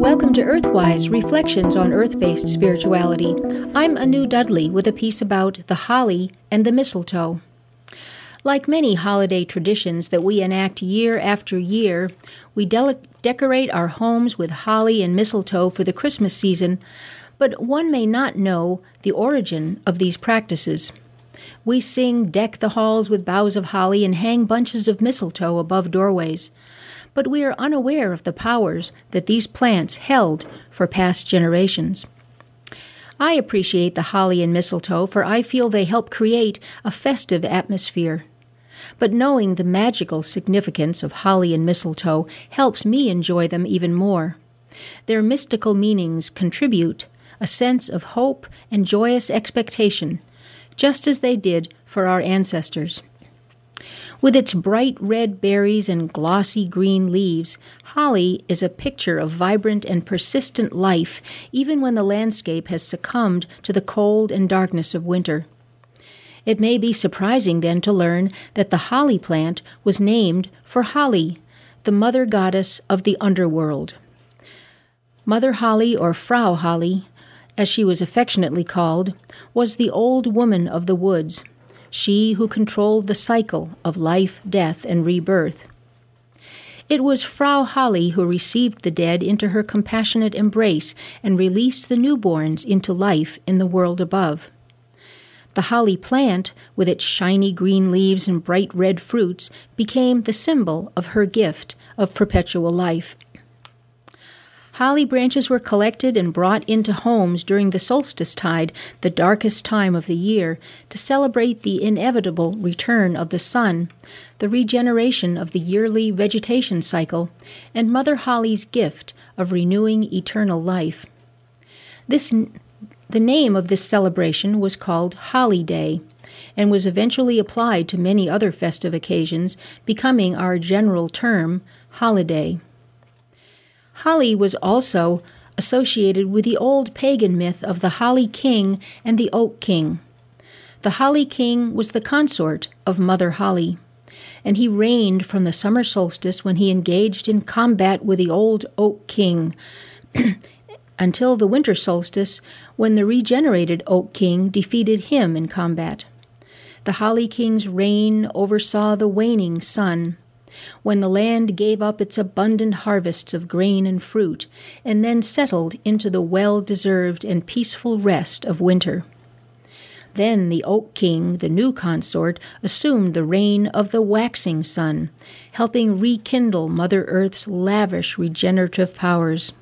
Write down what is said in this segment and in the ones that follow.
Welcome to Earthwise Reflections on Earth based Spirituality. I'm Anu Dudley with a piece about the holly and the mistletoe. Like many holiday traditions that we enact year after year, we de- decorate our homes with holly and mistletoe for the Christmas season, but one may not know the origin of these practices. We sing Deck the Halls with Boughs of Holly and hang bunches of mistletoe above doorways but we are unaware of the powers that these plants held for past generations. I appreciate the holly and mistletoe, for I feel they help create a festive atmosphere. But knowing the magical significance of holly and mistletoe helps me enjoy them even more. Their mystical meanings contribute a sense of hope and joyous expectation, just as they did for our ancestors. With its bright red berries and glossy green leaves, holly is a picture of vibrant and persistent life, even when the landscape has succumbed to the cold and darkness of winter. It may be surprising then to learn that the holly plant was named for Holly, the mother goddess of the underworld. Mother Holly, or Frau Holly, as she was affectionately called, was the old woman of the woods she who controlled the cycle of life, death, and rebirth. It was Frau Holly who received the dead into her compassionate embrace and released the newborns into life in the world above. The holly plant, with its shiny green leaves and bright red fruits, became the symbol of her gift of perpetual life. Holly branches were collected and brought into homes during the solstice tide, the darkest time of the year, to celebrate the inevitable return of the sun, the regeneration of the yearly vegetation cycle, and Mother Holly's gift of renewing eternal life. This, the name of this celebration was called Holly Day and was eventually applied to many other festive occasions, becoming our general term, holiday. Holly was also associated with the old pagan myth of the Holly King and the Oak King. The Holly King was the consort of Mother Holly, and he reigned from the summer solstice when he engaged in combat with the old Oak King until the winter solstice when the regenerated Oak King defeated him in combat. The Holly King's reign oversaw the waning sun when the land gave up its abundant harvests of grain and fruit, and then settled into the well deserved and peaceful rest of winter. Then the Oak King, the new consort, assumed the reign of the waxing sun, helping rekindle Mother Earth's lavish regenerative powers.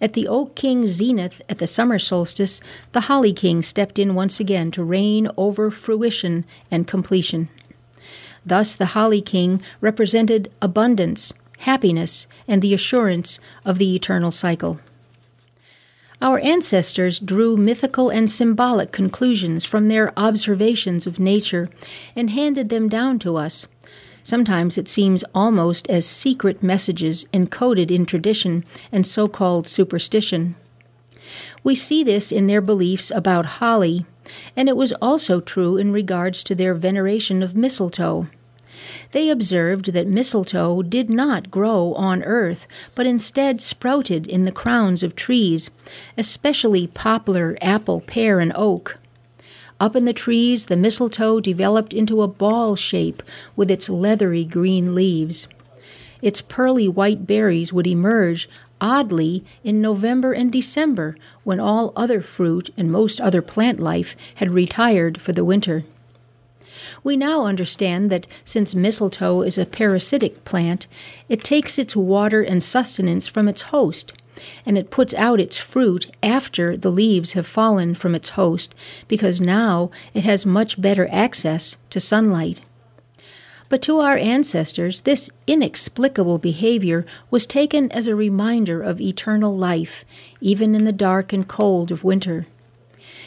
At the Oak King's zenith at the summer solstice, the Holly King stepped in once again to reign over fruition and completion. Thus, the Holly King represented abundance, happiness, and the assurance of the eternal cycle. Our ancestors drew mythical and symbolic conclusions from their observations of nature and handed them down to us. Sometimes it seems almost as secret messages encoded in tradition and so called superstition. We see this in their beliefs about holly, and it was also true in regards to their veneration of mistletoe. They observed that mistletoe did not grow on earth, but instead sprouted in the crowns of trees, especially poplar, apple, pear, and oak. Up in the trees, the mistletoe developed into a ball shape with its leathery green leaves. Its pearly white berries would emerge oddly in November and December when all other fruit and most other plant life had retired for the winter. We now understand that since mistletoe is a parasitic plant, it takes its water and sustenance from its host, and it puts out its fruit after the leaves have fallen from its host, because now it has much better access to sunlight. But to our ancestors, this inexplicable behavior was taken as a reminder of eternal life, even in the dark and cold of winter.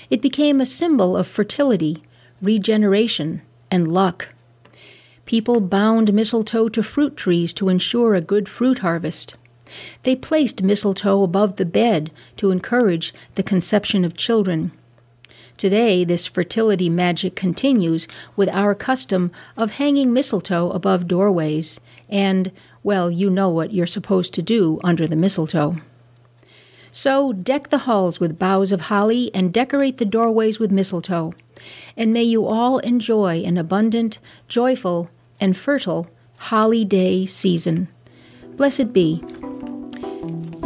It became a symbol of fertility, regeneration, and luck. People bound mistletoe to fruit trees to ensure a good fruit harvest. They placed mistletoe above the bed to encourage the conception of children. Today, this fertility magic continues with our custom of hanging mistletoe above doorways, and, well, you know what you're supposed to do under the mistletoe. So deck the halls with boughs of holly and decorate the doorways with mistletoe. And may you all enjoy an abundant, joyful, and fertile holly day season. Blessed be.